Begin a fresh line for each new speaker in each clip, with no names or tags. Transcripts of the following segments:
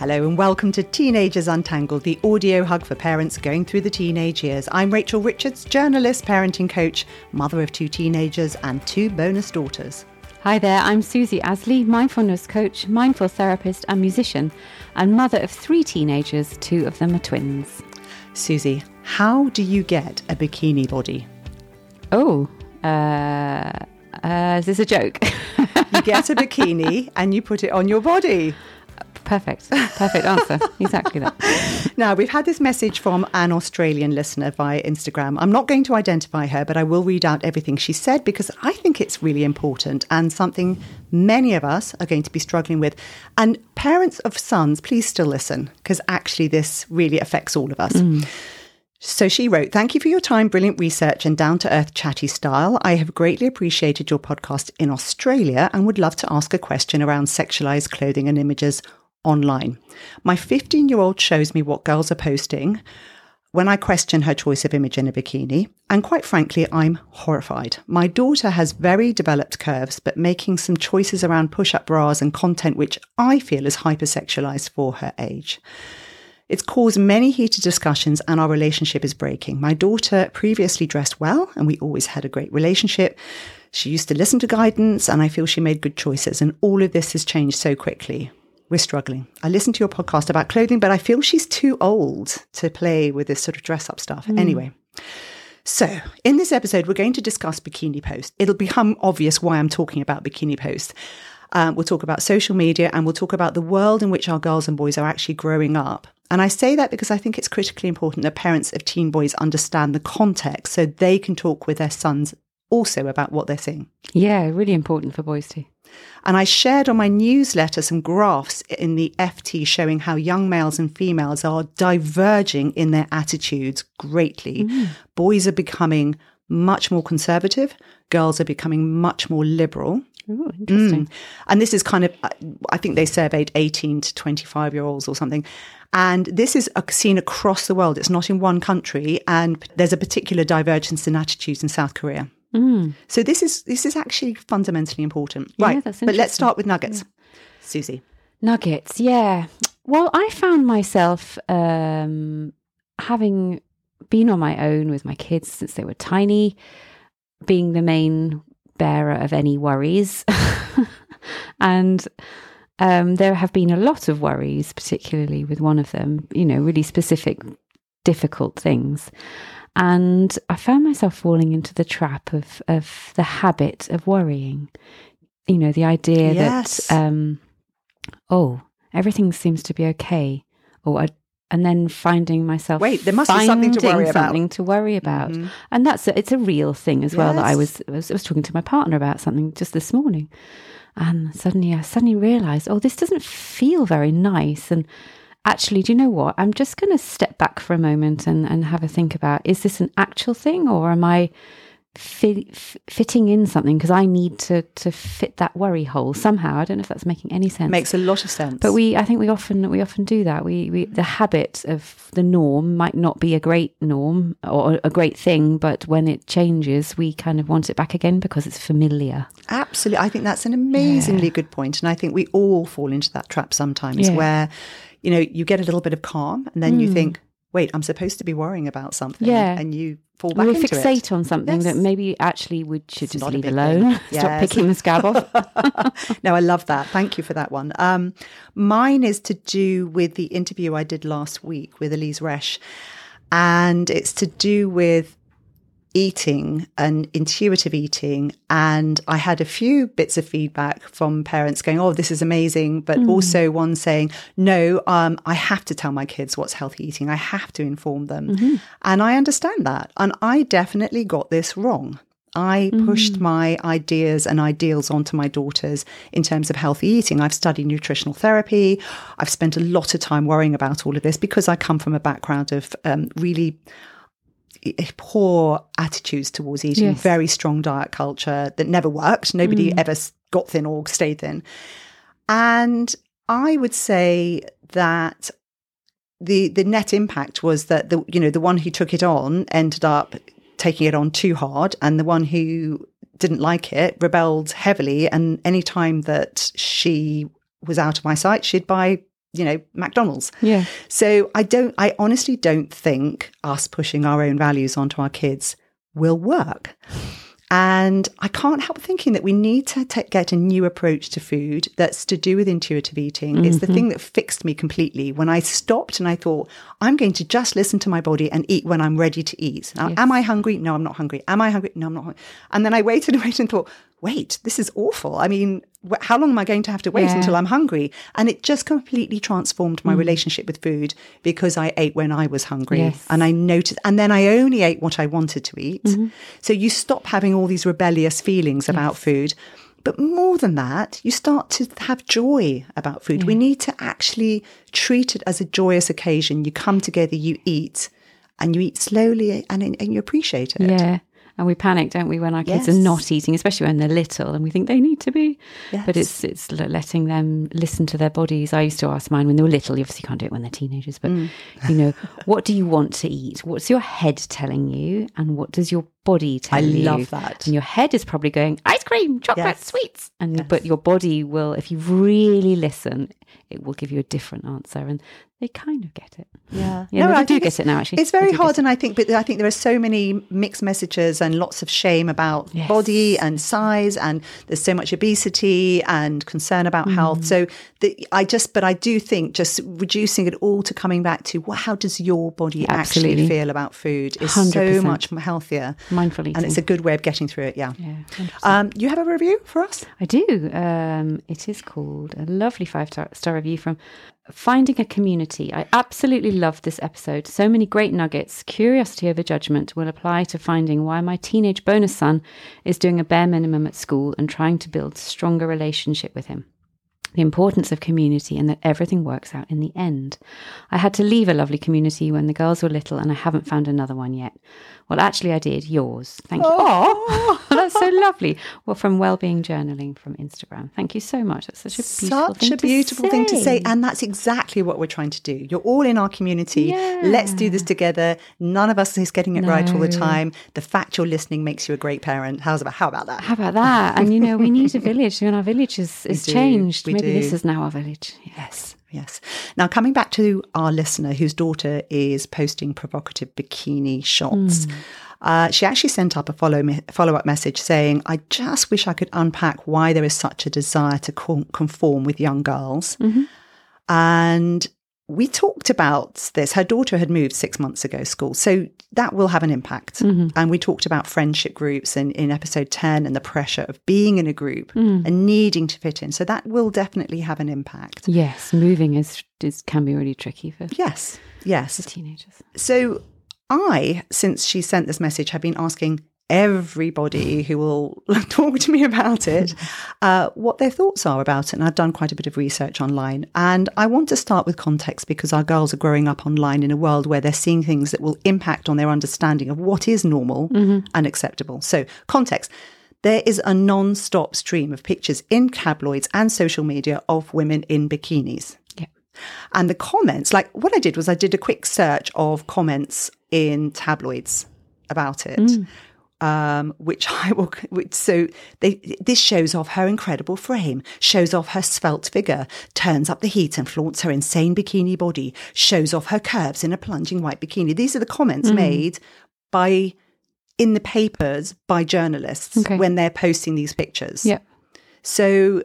Hello and welcome to Teenagers Untangled, the audio hug for parents going through the teenage years. I'm Rachel Richards, journalist, parenting coach, mother of two teenagers and two bonus daughters.
Hi there, I'm Susie Ashfield, mindfulness coach, mindful therapist, and musician, and mother of three teenagers, two of them are twins.
Susie, how do you get a bikini body?
Oh, uh, uh, is this a joke?
you get a bikini and you put it on your body.
Perfect. Perfect answer. exactly that.
Now, we've had this message from an Australian listener via Instagram. I'm not going to identify her, but I will read out everything she said because I think it's really important and something many of us are going to be struggling with. And parents of sons, please still listen because actually this really affects all of us. Mm. So she wrote, Thank you for your time, brilliant research, and down to earth chatty style. I have greatly appreciated your podcast in Australia and would love to ask a question around sexualized clothing and images online. My 15 year old shows me what girls are posting when I question her choice of image in a bikini, and quite frankly, I'm horrified. My daughter has very developed curves, but making some choices around push up bras and content which I feel is hypersexualized for her age. It's caused many heated discussions, and our relationship is breaking. My daughter previously dressed well, and we always had a great relationship. She used to listen to guidance, and I feel she made good choices, and all of this has changed so quickly we're struggling. I listened to your podcast about clothing, but I feel she's too old to play with this sort of dress up stuff. Mm. Anyway. So, in this episode, we're going to discuss Bikini Post. It'll become obvious why I'm talking about Bikini Post. Um, we'll talk about social media and we'll talk about the world in which our girls and boys are actually growing up. And I say that because I think it's critically important that parents of teen boys understand the context so they can talk with their sons also about what they're seeing.
Yeah, really important for boys too.
And I shared on my newsletter some graphs in the FT showing how young males and females are diverging in their attitudes greatly. Mm. Boys are becoming much more conservative, girls are becoming much more liberal.
Ooh, interesting. Mm.
And this is kind of, I think they surveyed 18 to 25 year olds or something. And this is seen across the world. It's not in one country. And there's a particular divergence in attitudes in South Korea. Mm. So this is this is actually fundamentally important,
yeah,
right? but let's start with nuggets, yeah. Susie.
Nuggets, yeah. Well, I found myself um, having been on my own with my kids since they were tiny, being the main bearer of any worries, and um, there have been a lot of worries, particularly with one of them. You know, really specific, difficult things. And I found myself falling into the trap of, of the habit of worrying. You know, the idea yes. that, um, oh, everything seems to be okay. Or I, and then finding myself
wait there must be something to worry
about something to worry about mm-hmm. and that's a, it's a real thing as yes. well that I was, I was, I was talking to my partner about something just this morning and suddenly I suddenly realized oh this doesn't feel very nice and actually, do you know what? I'm just going to step back for a moment and, and have a think about is this an actual thing or am I fitting in something because I need to to fit that worry hole somehow. I don't know if that's making any sense.
Makes a lot of sense.
But we, I think we often we often do that. We, we the habit of the norm might not be a great norm or a great thing, but when it changes, we kind of want it back again because it's familiar.
Absolutely, I think that's an amazingly yeah. good point, and I think we all fall into that trap sometimes yeah. where you know, you get a little bit of calm and then mm. you hmm. think, wait, I'm supposed to be worrying about something.
Yeah.
And you fall back
we
into
fixate
it.
on something yes. that maybe actually we should it's just leave alone. Yes. Stop picking the scab off.
no, I love that. Thank you for that one. Um, mine is to do with the interview I did last week with Elyse Resch. And it's to do with eating and intuitive eating. And I had a few bits of feedback from parents going, Oh, this is amazing. But mm. also one saying, No, um, I have to tell my kids what's healthy eating. I have to inform them. Mm-hmm. And I understand that. And I definitely got this wrong. I pushed mm. my ideas and ideals onto my daughters in terms of healthy eating. I've studied nutritional therapy. I've spent a lot of time worrying about all of this because I come from a background of um, really poor attitudes towards eating, yes. very strong diet culture that never worked. Nobody mm. ever got thin or stayed thin. And I would say that the the net impact was that the you know the one who took it on ended up taking it on too hard, and the one who didn't like it rebelled heavily. And any time that she was out of my sight, she'd buy you know, McDonald's.
Yeah.
So I don't, I honestly don't think us pushing our own values onto our kids will work. And I can't help thinking that we need to t- get a new approach to food that's to do with intuitive eating. Mm-hmm. It's the thing that fixed me completely when I stopped and I thought, I'm going to just listen to my body and eat when I'm ready to eat. Now, yes. am I hungry? No, I'm not hungry. Am I hungry? No, I'm not hungry. And then I waited and waited and thought, wait, this is awful. I mean, wh- how long am I going to have to wait yeah. until I'm hungry? And it just completely transformed my mm. relationship with food because I ate when I was hungry yes. and I noticed, and then I only ate what I wanted to eat. Mm-hmm. So you stop having all these rebellious feelings yes. about food. But more than that, you start to have joy about food. Yeah. We need to actually treat it as a joyous occasion. You come together, you eat, and you eat slowly and, and you appreciate it.
Yeah. And we panic, don't we, when our kids yes. are not eating, especially when they're little, and we think they need to be. Yes. But it's it's letting them listen to their bodies. I used to ask mine when they were little. You obviously can't do it when they're teenagers, but mm. you know, what do you want to eat? What's your head telling you, and what does your body tell
I
you?
I love that.
And your head is probably going ice cream, chocolate, yes. sweets, and but your body will, if you really listen, it will give you a different answer. And they kind of get it.
Yeah,
yeah, no, I do get it now. Actually,
it's very hard, and I think, but I think there are so many mixed messages and lots of shame about yes. body and size, and there's so much obesity and concern about mm. health. So the, I just, but I do think just reducing it all to coming back to well, how does your body Absolutely. actually feel about food is 100%. so much healthier,
mindful eating,
and it's a good way of getting through it. Yeah. yeah um, you have a review for us?
I do. Um, it is called a lovely five star review from Finding a community. I absolutely loved this episode. So many great nuggets. Curiosity over judgment will apply to finding why my teenage bonus son is doing a bare minimum at school and trying to build stronger relationship with him the importance of community and that everything works out in the end. I had to leave a lovely community when the girls were little and I haven't found another one yet. Well, actually, I did. Yours. Thank you. Oh, that's so lovely. Well, from Wellbeing Journaling from Instagram. Thank you so much. That's such a beautiful,
such
thing,
a beautiful
to
thing to say. And that's exactly what we're trying to do. You're all in our community. Yeah. Let's do this together. None of us is getting it no. right all the time. The fact you're listening makes you a great parent. How's about how about that?
How about that? And you know, we need a village. And our village is, is changed. We Maybe do. this is now our village.
Yes. Yes. Now, coming back to our listener whose daughter is posting provocative bikini shots. Mm. Uh, she actually sent up a follow me- follow up message saying, "I just wish I could unpack why there is such a desire to co- conform with young girls." Mm-hmm. And we talked about this. Her daughter had moved six months ago, school. So that will have an impact. Mm-hmm. And we talked about friendship groups in, in episode 10 and the pressure of being in a group mm. and needing to fit in. So that will definitely have an impact.
Yes, moving is, is can be really tricky for
Yes, yes.
For teenagers.
So I, since she sent this message, have been asking everybody who will talk to me about it uh, what their thoughts are about it. And I've done quite a bit of research online. And I want to start with context because our girls are growing up online in a world where they're seeing things that will impact on their understanding of what is normal mm-hmm. and acceptable. So, context. There is a non stop stream of pictures in tabloids and social media of women in bikinis. And the comments, like what I did was I did a quick search of comments in tabloids about it. Mm um, which I will. Which, so they, this shows off her incredible frame, shows off her svelte figure, turns up the heat and flaunts her insane bikini body, shows off her curves in a plunging white bikini. These are the comments mm. made by in the papers by journalists okay. when they're posting these pictures.
Yeah.
So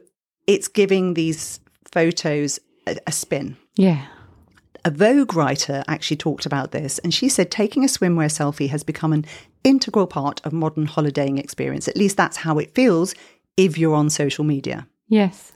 it's giving these photos a, a spin.
Yeah.
A Vogue writer actually talked about this, and she said taking a swimwear selfie has become an integral part of modern holidaying experience. At least that's how it feels if you're on social media.
Yes.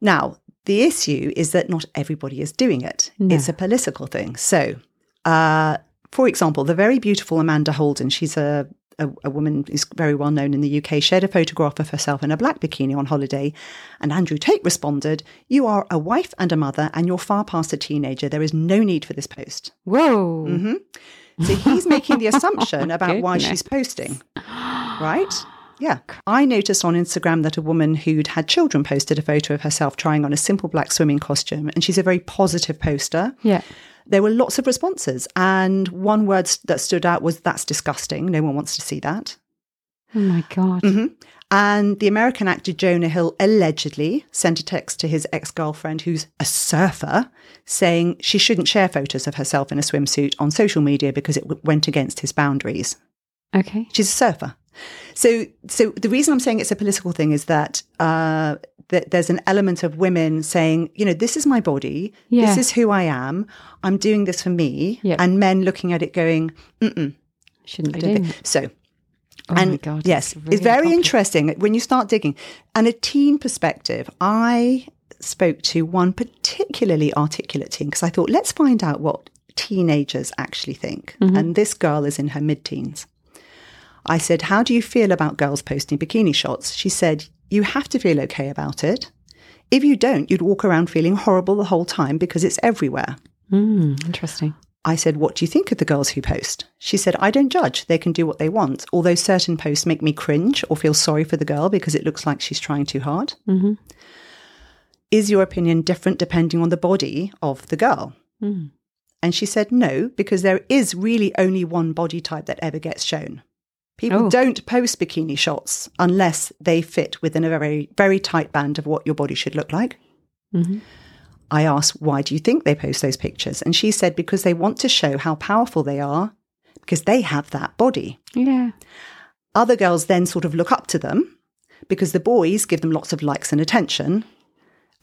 Now, the issue is that not everybody is doing it. No. It's a political thing. So, uh, for example, the very beautiful Amanda Holden, she's a a, a, woman who's very well known in the UK, shared a photograph of herself in a black bikini on holiday. And Andrew Tate responded, You are a wife and a mother, and you're far past a teenager. There is no need for this post.
Whoa.
Mm-hmm. So he's making the assumption about why she's posting, right? Yeah. I noticed on Instagram that a woman who'd had children posted a photo of herself trying on a simple black swimming costume, and she's a very positive poster.
Yeah
there were lots of responses. And one word that stood out was, that's disgusting. No one wants to see that.
Oh my God. Mm-hmm.
And the American actor Jonah Hill allegedly sent a text to his ex girlfriend, who's a surfer, saying she shouldn't share photos of herself in a swimsuit on social media because it w- went against his boundaries.
Okay.
She's a surfer. So, so the reason I'm saying it's a political thing is that uh, that there's an element of women saying, you know, this is my body,
Yeah.
this is who I am, I'm doing this for me,
Yeah.
and men looking at it going, mm
Shouldn't be doing
think- so.
Oh
and
my God.
yes,
really
it's very
complicated.
interesting when you start digging. And a teen perspective, I spoke to one particularly articulate teen because I thought, let's find out what teenagers actually think.
Mm-hmm.
And this girl is in her mid teens. I said, How do you feel about girls posting bikini shots? She said, You have to feel okay about it. If you don't, you'd walk around feeling horrible the whole time because it's everywhere.
Mm, interesting.
I said, What do you think of the girls who post? She said, I don't judge. They can do what they want. Although certain posts make me cringe or feel sorry for the girl because it looks like she's trying too hard.
Mhm.
Is your opinion different depending on the body of the girl?
Mm.
And she said, No, because there is really only one body type that ever gets shown. People
Oh.
don't post bikini shots unless they fit within a very, very tight band of what your body should look like.
Mhm.
I asked, why do you think they post those pictures? And she said, because they want to show how powerful they are, because they have that body.
Yeah.
Other girls then sort of look up to them because the boys give them lots of likes and attention.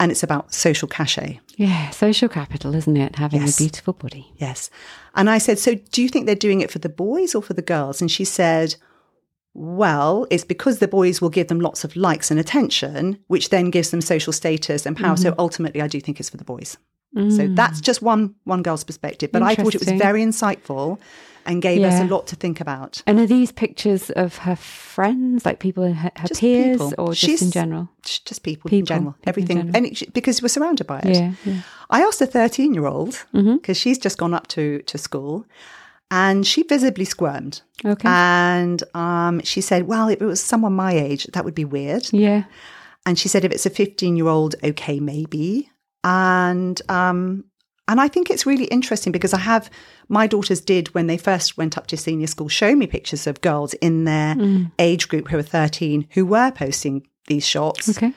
And it's about social cachet.
Yeah. Social capital, isn't it? Having
Yes.
a beautiful body.
Yes. And I said, So do you think they're doing it for the boys or for the girls? And she said, Well, it's because the boys will give them lots of likes and attention, which then gives them social status and power. So ultimately, I do think it's for the boys. So that's just one one girl's perspective. But I thought it was very insightful and gave us a lot to think about.
And are these pictures of her friends, like people in her, her peers,
people.
or just
She's-
in general?
Just people, in
People,
general,
people in
everything,
general.
and it, because we're surrounded by it.
Yeah. yeah.
I asked a 13 year old
Mhm.
because she's just gone up to, to school and she visibly squirmed.
Okay.
And um, she said, Well, if it was someone my age, that would be weird.
yeah.
And she said, If it's a 15 year old, okay, maybe. And, um, and I think it's really interesting because I have my daughters did when they first went up to senior school show me pictures of girls in their
Mm.
age group who were 13 who were posting these shots,
Okay.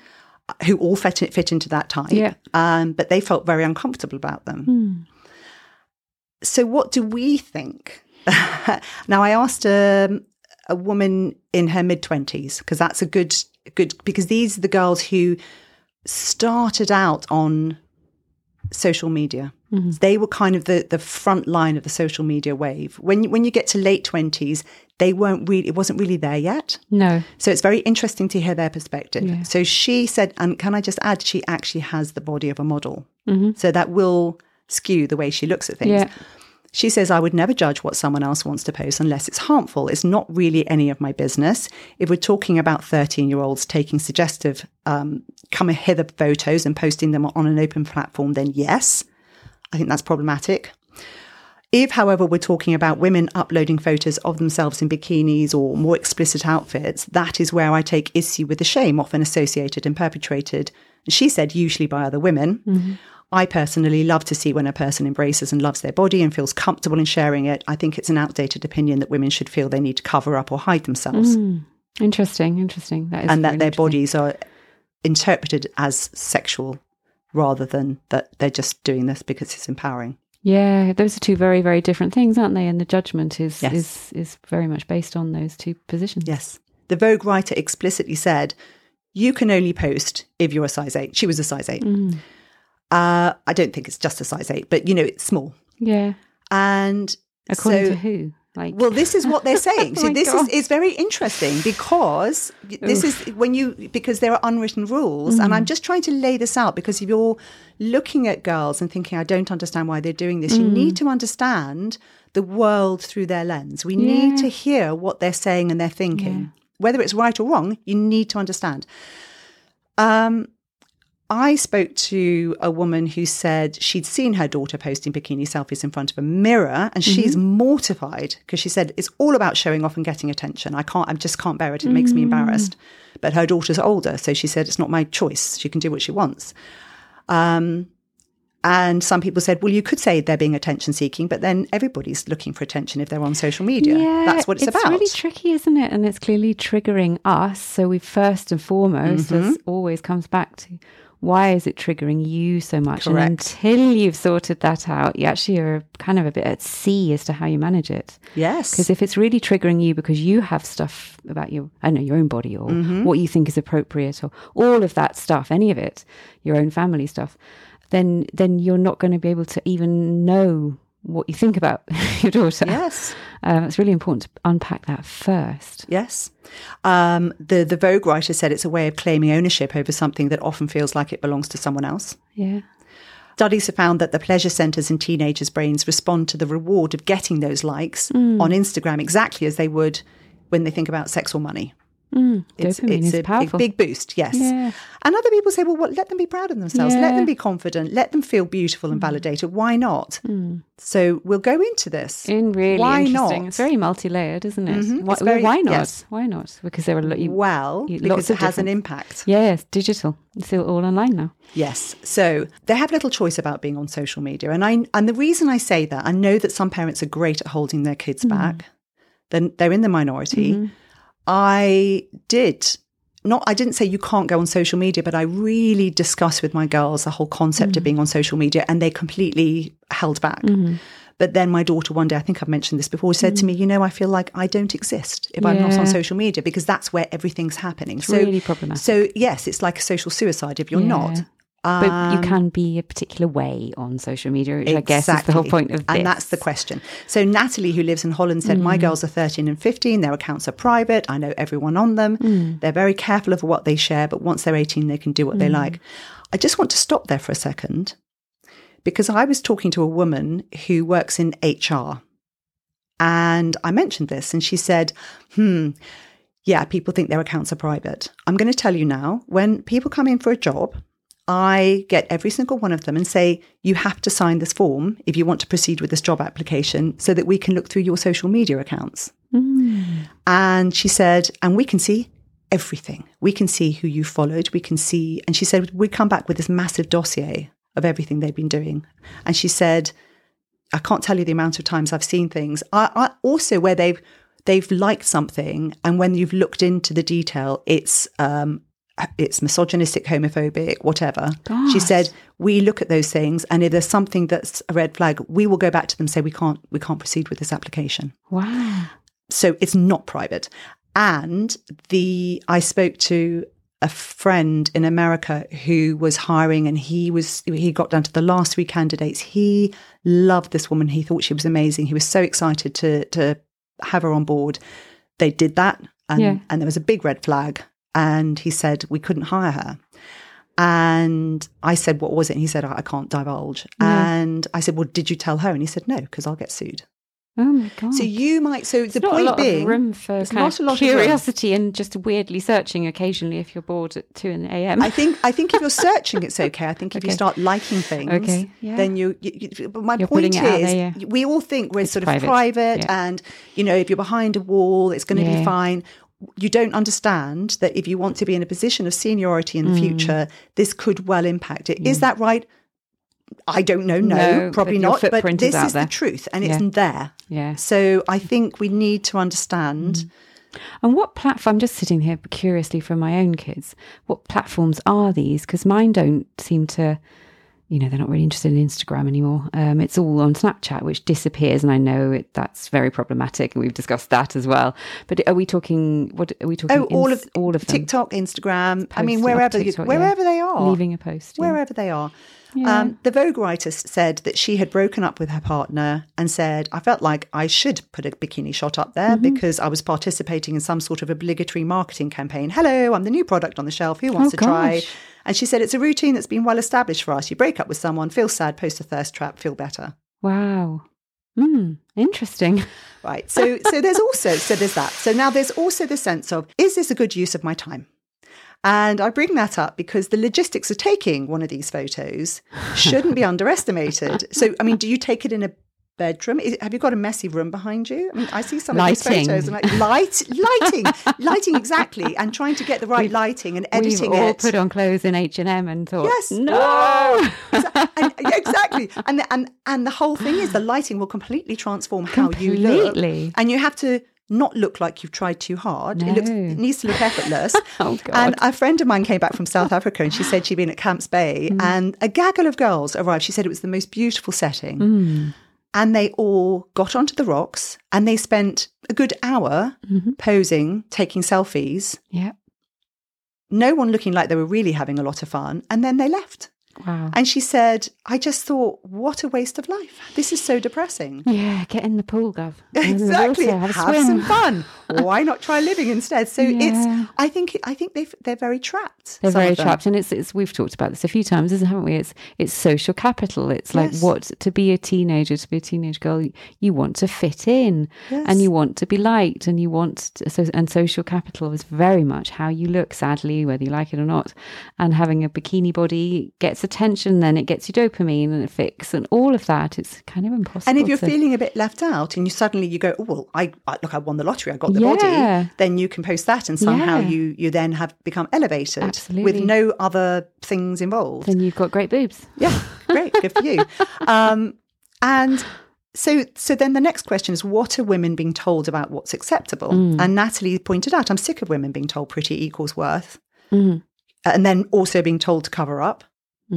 who all fit, fit into that type.
Yeah.
Um, but they felt very uncomfortable about them.
Hmm.
So, what do we think? now, I asked um, a woman in her mid twenties because that's a good, good because these are the girls who started out on social media.
Mhm.
They were kind of the the front line of the social media wave. When you- when you get to late twenties, they weren't really. It wasn't really there yet.
No.
So it's very interesting to hear their perspective.
Yeah.
So she said, and can I just add, she actually has the body of a model.
Mhm.
So that will skew the way she looks at things.
Yeah.
She says, I would never judge what someone else wants to post unless it's harmful. It's not really any of my business. If we're talking about 13 year olds taking suggestive, um, come hither photos and posting them on an open platform, then yes, I think that's problematic. If, however, we're talking about women uploading photos of themselves in bikinis or more explicit outfits, that is where I take issue with the shame often associated and perpetrated, she said, usually by other women. I personally love to see when a person embraces and loves their body and feels comfortable in sharing it. I think it's an outdated opinion that women should feel they need to cover up or hide themselves
Mm. Interesting. Interesting. That is
and that their bodies are interpreted as sexual rather than that they're just doing this because it's empowering.
Yeah, those are two very, very different things, aren't they? And the judgment is
Yes.
is is very much based on those two positions.
Yes. The Vogue writer explicitly said, you can only post if you're a size eight. She was a size eight.
Mm.
Uh, I don't think it's just a size eight, but you know, it's small.
Yeah.
And
According
so,
to who? Like
well, this is what they're saying.
Oh
so
my
this is it's very interesting because this is when you because there are unwritten rules, and
Mm.
I'm just trying to lay this out because if you're looking at girls and thinking, I don't understand why they're doing this, you
Mm.
need to understand the world through their lens. We need to hear what they're saying and they're thinking, whether it's right or wrong. You need to understand. Um, I spoke to a woman who said she'd seen her daughter posting bikini selfies in front of a mirror and she's mortified because she said it's all about showing off and getting attention. I can't, I just can't bear it. It makes me embarrassed. But her daughter's older. So she said it's not my choice. She can do what she wants. Um, And some people said, well, you could say they're being attention seeking, but then everybody's looking for attention if they're on social media. That's what it's,
it's
about.
It's really tricky, isn't it? And it's clearly triggering us. So we first and foremost,
Mm-hmm.
as always comes back to why is it triggering you so much?
Correct.
And until you've sorted that out, you actually are kind of a bit at sea as to how you manage it.
yes.
Because if it's really triggering you because you have stuff about your, I don't know, your own body or
Mm-hmm.
what you think is appropriate or all of that stuff, any of it, your own family stuff, then then you're not going to be able to even know what you think about your daughter.
yes.
Um, it's really important to unpack that first.
Yes. Um, the, the Vogue writer said it's a way of claiming ownership over something that often feels like it belongs to someone else.
Yeah.
Studies have found that the pleasure centers in teenagers' brains respond to the reward of getting those likes on Instagram exactly as they would when they think about sex or money.
Mm,
It's, it's a big,
powerful.
big boost, yes.
Yeah.
And other people say, well, what, let them be proud of themselves. Let
Yeah. Mm.
them be confident. Let them feel beautiful and validated. Why not? So we'll go into this.
In really
Why
interesting.
not?
It's very multi-layered, isn't it?
Mhm.
Why,
very-
why not?
yes.
Why not? Because there are lo- you,
well,
you-
because it has an
different-
impact.
yeah, it's digital. It's all all online now.
Yes. So they have little choice about being on social media. And I and the reason I say that, I know that some parents are great at holding their kids back. Then they're in the minority. I did not I didn't say you can't go on social media, but I really discussed with my girls the whole concept of mm. being on social media and they completely held back. Mm-hmm. But then my daughter one day, I think I've mentioned this before, said to mm. me, you know, I feel like I don't exist if I'm not on social media because that's where everything's happening.
It's really problematic.
So yes, it's like a social suicide if you're
Yeah.
not.
But you
Um,
can be a particular way on social media, which I guess is the whole point of this.
And that's the question. So Natalie, who lives in Holland, said,
Mm.
My girls are 13 and 15. Their accounts are private. I know everyone on them.
Mm.
They're very careful of what they share, but once they're 18, they can do what they
Mm.
like. I just want to stop there for a second because I was talking to a woman who works in HR. And I mentioned this, and she said, Hmm, yeah, people think their accounts are private. I'm going to tell you now when people come in for a job, I get every single one of them and say, you have to sign this form if you want to proceed with this job application so that we can look through your social media accounts.
Mm.
And she said, and we can see everything. We can see who you followed. We can see, and she said, we come back with this massive dossier of everything they've been doing. And she said, I can't tell you the amount of times I've seen things. I, I also where they've they've liked something, and when you've looked into the detail, it's um, Uh, it's misogynistic, homophobic, whatever. She said we look at those things, and if there's something that's a red flag, we will go back to them and say we can't we can't proceed with this application.
Wow.
So it's not private. And the I spoke to a friend in America who was hiring and he was he got down to the last three candidates. He loved this woman. He thought she was amazing. He was so excited to to have her on board. They did that and
Yeah.
and there was a big red flag and he said we couldn't hire her. And I said, What was it? And he said, I can't divulge.
Yeah.
And I said, Well, did you tell her? And he said, No, because I'll get sued.
Oh my god.
So you might, so the
not
point being,
room for
there's not a lot of room.
curiosity and just weirdly searching occasionally if you're bored at two in the a.m.
I think I think if you're searching, it's okay. I think if you start liking things,
Okay, yeah.
then you. you, you but my
You're
point
putting it out
is,
there, yeah.
we all think we're
It's
sort of private,
yeah.
and you know, if you're behind a wall, it's going to be fine. You don't understand that if you want to be in a position of seniority in the
Mm.
future, this could well impact it. Is that right? I don't know. No,
No,
probably
but
not. But
is
this is
there.
the truth, and it's
Yeah.
there.
yeah.
So I think we need to understand.
And what platform? I'm just sitting here curiously for my own kids. What platforms are these? Because mine don't seem to, you know, they're not really interested in Instagram anymore. Um, it's all on Snapchat, which disappears, and I know it, that's very problematic, and we've discussed that as well. But are we talking? What are we talking?
Oh, all
ins-
of
all of them.
TikTok, Instagram. I mean, wherever
TikTok, yeah.
wherever they are,
leaving a post. yeah.
wherever they are.
Yeah.
Um, the Vogue writer said that she had broken up with her partner and said, I felt like I should put a bikini shot up there
Mm-hmm.
because I was participating in some sort of obligatory marketing campaign. Hello, I'm the new product on the shelf. Who wants
Oh,
to try? And she said, It's a routine that's been well established for us. You break up with someone, feel sad, post a thirst trap, feel better.
Wow. Hmm. Interesting.
Right. So so there's also so there's that. So now there's also the sense of is this a good use of my time? And I bring that up because the logistics of taking one of these photos shouldn't be underestimated. So I mean, do you take it in a bedroom. Is, have you got a messy room behind you? I mean, I see some of these photos and like light, lighting, lighting exactly, and trying to get the right lighting and editing
We've all
it.
put on clothes in H and M and thought,
Yes.
no.
and, exactly. And the, and and the whole thing is the lighting will completely transform how you look,
Completely.
and you have to not look like you've tried too hard. It looks it needs to look effortless.
Oh, God.
And a friend of mine came back from South Africa, and she said she'd been at Camps Bay,
Mm.
and a gaggle of girls arrived. She said it was the most beautiful setting.
Mm.
And they all got onto the rocks and they spent a good hour
Mm-hmm.
posing, taking selfies,
Yeah.
no one looking like they were really having a lot of fun. And then they left.
Wow.
And she said, I just thought, what a waste of life. This is so depressing.
Yeah, get in the pool, Gov.
Exactly.
water,
Have,
have
some fun. Why not try living instead? So
Yeah.
it's, I think, I think they they're very trapped.
They're very trapped, and it's, it's we've talked about this a few times, isn't haven't we? It's it's social capital. It's like
Yes.
what to be a teenager, to be a teenage girl. You want to fit in,
Yes.
and you want to be liked, and you want to, so and social capital is very much how you look. Sadly, whether you like it or not, and having a bikini body gets attention, then it gets you dopamine and a fix, and all of that. It's kind of impossible.
And if you're
to-
feeling a bit left out, and you suddenly you go, oh well, I, I look, I won the lottery, I got the
Yeah.
body. Then you can post that, and somehow
Yeah.
you you then have become elevated with no other things involved.
then you've got great boobs.
Yeah, great, good for you. Um, and so, so then the next question is, what are women being told about what's acceptable? And Natalie pointed out, I'm sick of women being told pretty equals worth,
Mhm.
and then also being told to cover up.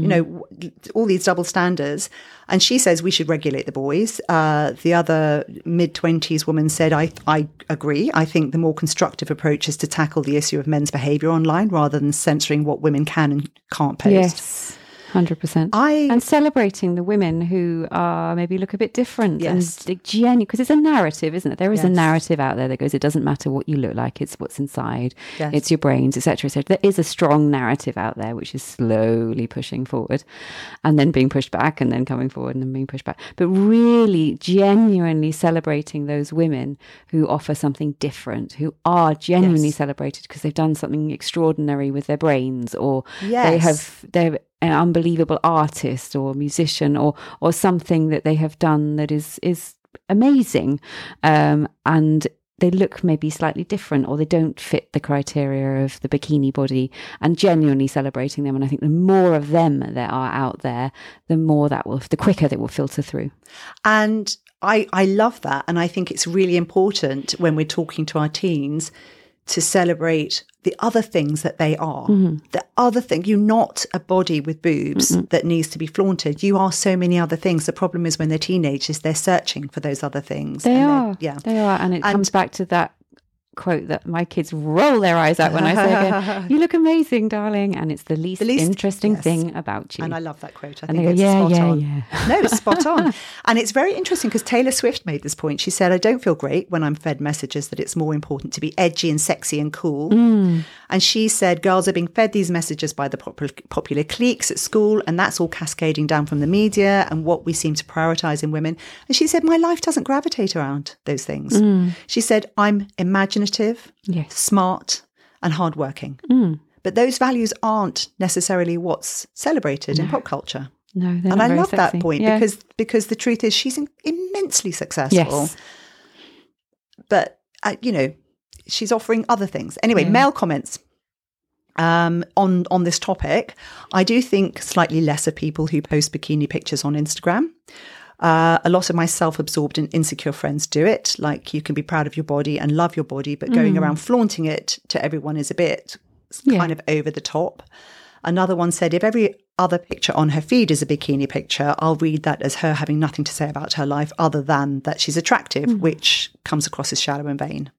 You know, all these double standards. And she says we should regulate the boys. Uh, the other mid 20s woman said, I, I agree. I think the more constructive approach is to tackle the issue of men's behaviour online rather than censoring what women can and can't post.
Yes, hundred percent.
I
and celebrating the women who are maybe look a bit different
Yes.
and genuine because it's a narrative isn't it there is a narrative out there that goes it doesn't matter what you look like it's what's inside
Yes.
it's your brains etc etc there is a strong narrative out there which is slowly pushing forward and then being pushed back and then coming forward and then being pushed back but really genuinely celebrating those women who offer something different who are genuinely
Yes.
celebrated because they've done something extraordinary with their brains or they have they're an unbelievable artist or musician or or something that they have done that is is amazing. Um and they look maybe slightly different or they don't fit the criteria of the bikini body and genuinely celebrating them. And i think the more of them there are out there the more that will the quicker that will filter through.
And I, I love that. And I think it's really important when we're talking to our teens to celebrate the other things that they are.
Mm-hmm.
The other thing, you're not a body with boobs that needs to be flaunted. You are so many other things. The problem is when they're teenagers, they're searching for those other things.
they are
Yeah.
they are and it
And-
comes back to that quote that my kids roll their eyes at when i say again, you look amazing darling and it's the least,
The least-
interesting
yes.
thing about you
And I love that quote. I
And
think
they go,
it's
"Yeah,
spot
yeah,
on.
yeah."
No, it's spot on. And it's very interesting because Taylor Swift made this point. She said, I don't feel great when I'm fed messages that it's more important to be edgy and sexy and cool.
Mm.
And she said, girls are being fed these messages by the popular, popular cliques at school, and that's all cascading down from the media and what we seem to prioritize in women. And she said, my life doesn't gravitate around those things.
Mm.
She said, I'm imaginative,
yes
smart, and hardworking.
Mm.
But those values aren't necessarily what's celebrated in pop culture.
no they're
And I love that point
Yeah.
because because the truth is she's immensely successful.
yes
But uh, you know, she's offering other things. Anyway,
Yeah.
male comments um, on on this topic. I do think slightly less of people who post bikini pictures on Instagram. Uh, a lot of my self-absorbed and insecure friends do it. Like you can be proud of your body and love your body, but going around flaunting it to everyone is a bit
Mm. Yeah.
kind of over the top. Another one said, if every other picture on her feed is a bikini picture, I'll read that as her having nothing to say about her life other than that she's attractive,
Mm.
which comes across as shallow and vain.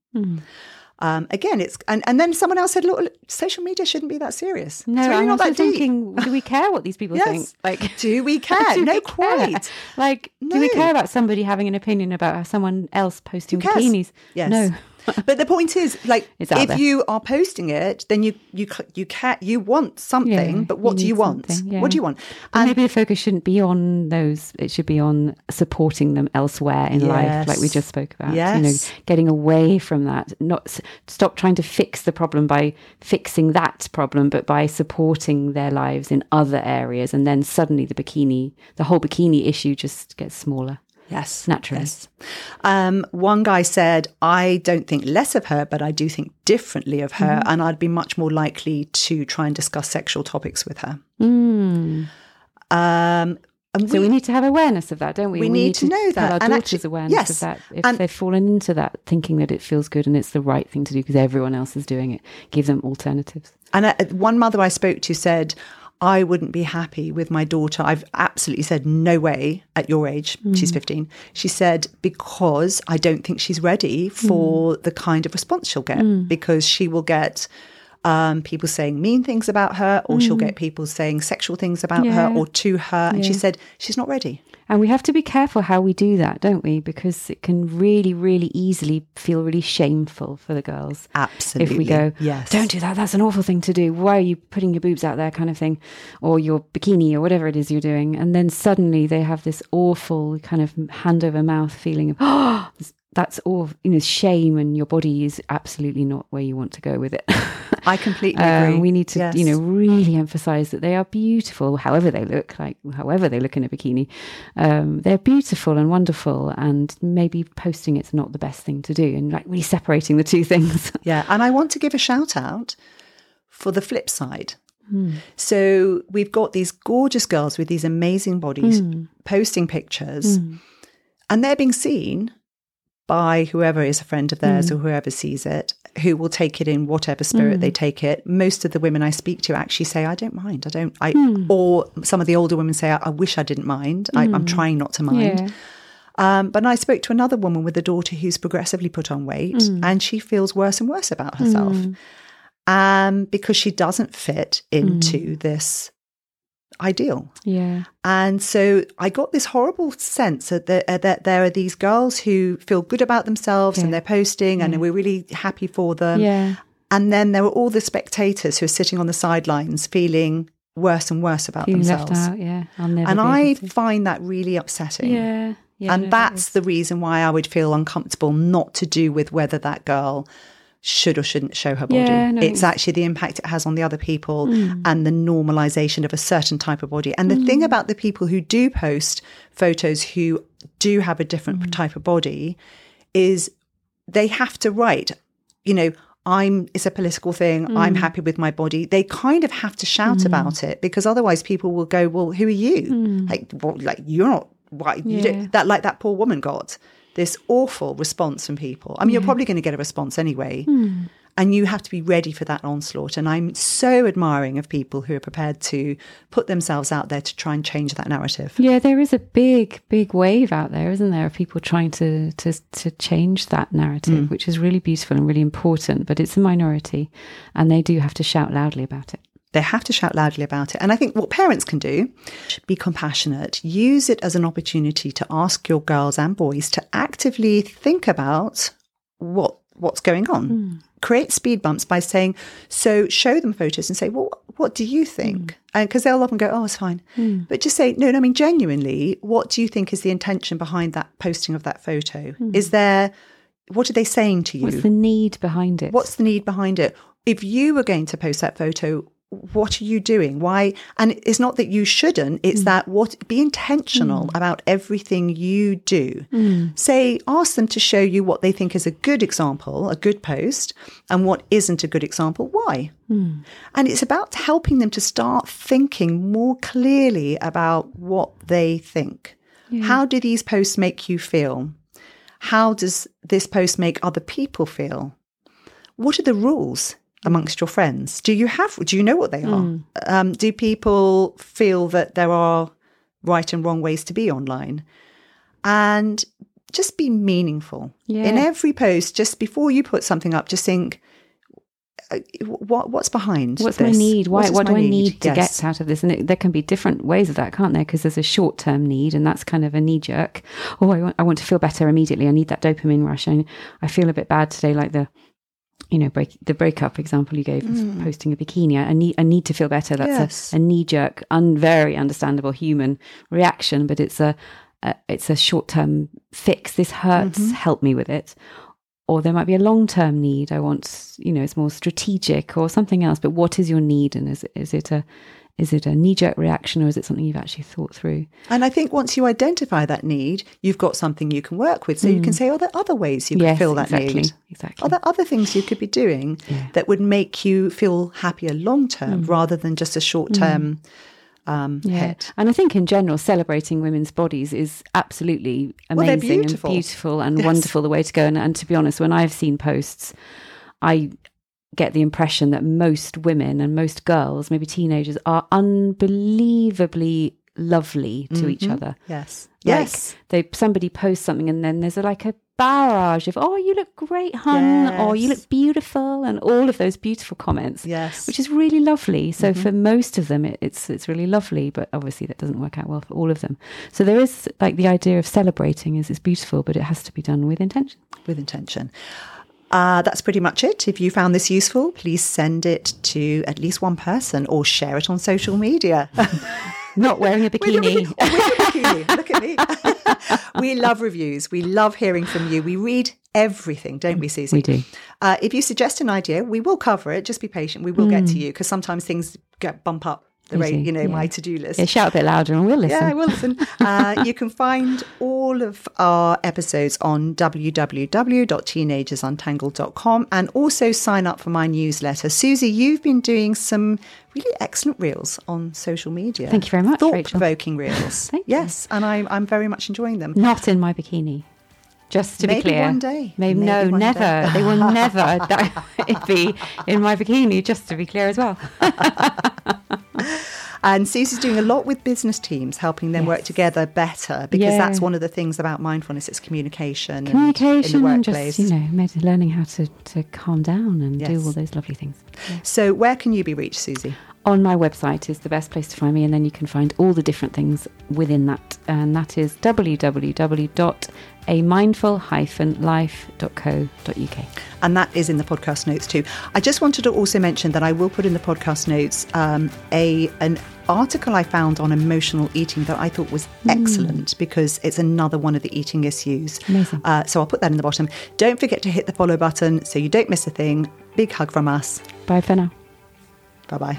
Um, again, it's and, and then someone else said, "Look, social media shouldn't be that serious.
no
it's really
i'm
not
also
that deep.
thinking do we care what these people
Yes.
think like
Do we care?
do
no,
we care?
quite.
like do we care about somebody having an opinion about someone else posting bikinis
Yes.
no
but the point is, like, if
there.
you are posting it, then you you you can you want something,
Yeah,
but what
you
do you want?
yeah.
What do you want? And
maybe the focus shouldn't be on those. It should be on supporting them elsewhere in life, like we just spoke about. Yes. You know, getting away from that. Not stop trying to fix the problem by fixing that problem, but by supporting their lives in other areas. And then suddenly the bikini, the whole bikini issue, just gets smaller.
Yes.
Naturally.
Yes. Um, one guy said, I don't think less of her, but I do think differently of her.
Mm-hmm.
And I'd be much more likely to try and discuss sexual topics with her.
Mm.
Um,
So we, need to have awareness of that, don't we?
we need to know that.
our
And
daughters
actually-
awareness
yes.
of that. If
And-
they've fallen into that, thinking that it feels good and it's the right thing to do because everyone else is doing it, give them alternatives.
And uh, one mother I spoke to said, I wouldn't be happy with my daughter. I've absolutely said, no way at your age. She's mm. 15. She said, because I don't think she's ready for mm. the kind of response she'll get, mm. because she will get um, people saying mean things about her, or she'll get people saying sexual things about her or to her. And she said, she's not ready.
And we have to be careful how we do that, don't we? Because it can really, really easily feel really shameful for the girls.
Absolutely.
If we go,
yes.
don't do that, that's an awful thing to do. Why are you putting your boobs out there, kind of thing, or your bikini, or whatever it is you're doing? And then suddenly they have this awful kind of hand over mouth feeling of, oh, that's all, you know, shame, and your body is absolutely not where you want to go with it.
I completely
Um,
agree.
we need to, you know, really emphasize that they are beautiful, however they look, like however they look in a bikini. Um, they're beautiful and wonderful, and maybe posting it's not the best thing to do, and like really separating the two things.
Yeah, and I want to give a shout out for the flip side.
Hmm.
So we've got these gorgeous girls with these amazing bodies
Hmm.
posting pictures, and they're being seen by whoever is a friend of theirs
Hmm.
or whoever sees it, who will take it in whatever spirit they take it. Most of the women I speak to actually say, "I don't mind. I don't." I
Hmm.
or some of the older women say, "I, I wish I didn't mind. I, I'm trying not to mind."
Yeah.
Um, but I spoke to another woman with a daughter who's progressively put on weight and she feels worse and worse about herself um, because she doesn't fit into this ideal.
Yeah.
And so I got this horrible sense that there, uh, that there are these girls who feel good about themselves and they're posting and we're really happy for them.
Yeah.
And then there were all the spectators who are sitting on the sidelines feeling worse and worse about
Feeling
themselves.
out. Yeah. I'll never.
And I find that really upsetting.
Yeah. Yeah.
and
no,
that's
is-
the reason why I would feel uncomfortable, not to do with whether that girl should or shouldn't show her body.
Yeah, no,
it's actually the impact it has on the other people
Mm.
and the normalization of a certain type of body. And the thing about the people who do post photos who do have a different
Mm.
type of body is they have to write, you know, I'm it's a political thing. I'm
Mm.
happy with my body. They kind of have to shout about it because otherwise people will go, "Well, who are you? Like, well, like you're not why you
Mm.
Don't, that like that poor woman got this awful response from people. I mean, you're probably going to get a response anyway,
Hmm.
and you have to be ready for that onslaught. And I'm so admiring of people who are prepared to put themselves out there to try and change that narrative.
Yeah, there is a big, big wave out there, isn't there, of people trying to to to change that narrative, which is really beautiful and really important. But it's a minority, and they do have to shout loudly about it.
They have to shout loudly about it. And I think what parents can do, be compassionate, use it as an opportunity to ask your girls and boys to actively think about what what's going on. Hmm. Create speed bumps by saying, so show them photos and say, well, what do you think? Hmm. Uh, and because they'll often go, oh, it's fine. Hmm. But just say, no, no, I mean, genuinely, what do you think is the intention behind that posting of that photo? Is there, what are they saying to you?
What's the need behind it?
What's the need behind it? If you were going to post that photo, what are you doing? Why? And it's not that you shouldn't, it's mm. that what be intentional mm. about everything you do. Mm. Say, ask them to show you what they think is a good example, a good post, and what isn't a good example, why. And it's about helping them to start thinking more clearly about what they think. How do these posts make you feel? How does this post make other people feel? What are the rules amongst your friends? Do you have? Do you know what they are? Um, do people feel that there are right and wrong ways to be online? And just be meaningful in every post. Just before you put something up, just think. uh, What what's behind?
What's my need? Why?
What
What do I need to
Yes.
get out of this? And it, there can be different ways of that, can't there? Because there's a short term need, and that's kind of a knee jerk. Oh, I want, I want to feel better immediately. I need that dopamine rush. And I feel a bit bad today, like the, you know, break the breakup example you gave of posting a bikini. I need, I need to feel better. That's
Mm. Yes.
a, a knee jerk, un, very understandable human reaction, but it's a, a it's a short term fix. This hurts.
Mm-hmm.
Help me with it or there might be a long term need. I want, you know, it's more strategic or something else. But what is your need, and is is it a is it a knee jerk reaction or is it something you've actually thought through?
And I think once you identify that need, you've got something you can work with. So you can say, oh, there are other ways you can
Mm. Yes,
fill that
exactly,
need.
exactly.
Are there other things you could be doing that would make you feel happier long term
Mm.
rather than just a short term um, hit?
And I think in general, celebrating women's bodies is absolutely
Well,
amazing
beautiful.
and beautiful and
Yes.
wonderful the way to go. And, and to be honest, when I've seen posts, I get the impression that most women and most girls, maybe teenagers, are unbelievably lovely to each other.
Yes.
Like,
Yes.
they somebody posts something and then there's a, like a barrage of oh you look great hun or you look beautiful and all of those beautiful comments
Yes.
which is really lovely so
Mm-hmm.
for most of them it, it's it's really lovely but obviously that doesn't work out well for all of them so there is like the idea of celebrating is it's beautiful but it has to be done with intention
with intention. Uh, that's pretty much it. If you found this useful, please send it to at least one person or share it on social media.
not wearing a bikini
a bikini. Look at me. we love reviews. We love hearing from you. We read everything, don't we, Susie?
We do.
Uh, if you suggest an idea, we will cover it. Just be patient. We will get to you because sometimes things get bump up the rate, you know,
yeah.
my to-do list.
yeah, shout a bit louder and we'll listen
Yeah, I will listen. Uh, you can find all of our episodes on www.teenagersuntangled.com and also sign up for my newsletter. Susie, you've been doing some really excellent reels on social media.
Thank you very much, Rachel.
Thought-provoking reels.
Thank you.
yes, and I'm, I'm very much enjoying them.
not in my bikini just to
Maybe
be clear Maybe
one day.
maybe,
Maybe
no never
day.
they will never that, be in my bikini just to be clear as well
And Susie's doing a lot with business teams, helping them work together better because
Yeah.
that's one of the things about mindfulness. It's communication. and
communication
in the
and
workplace.
just you know learning how to, to calm down and do all those lovely things
So where can you be reached, Susie?
On my website is the best place to find me and then you can find all the different things within that and that is www.amindful-life.co.uk
and that is in the podcast notes too. I just wanted to also mention that I will put in the podcast notes um, a an article I found on emotional eating that I thought was excellent because it's another one of the eating issues.
Amazing.
Uh, so I'll put that in the bottom. Don't forget to hit the follow button so you don't miss a thing. Big hug from us.
bye for now
Bye bye.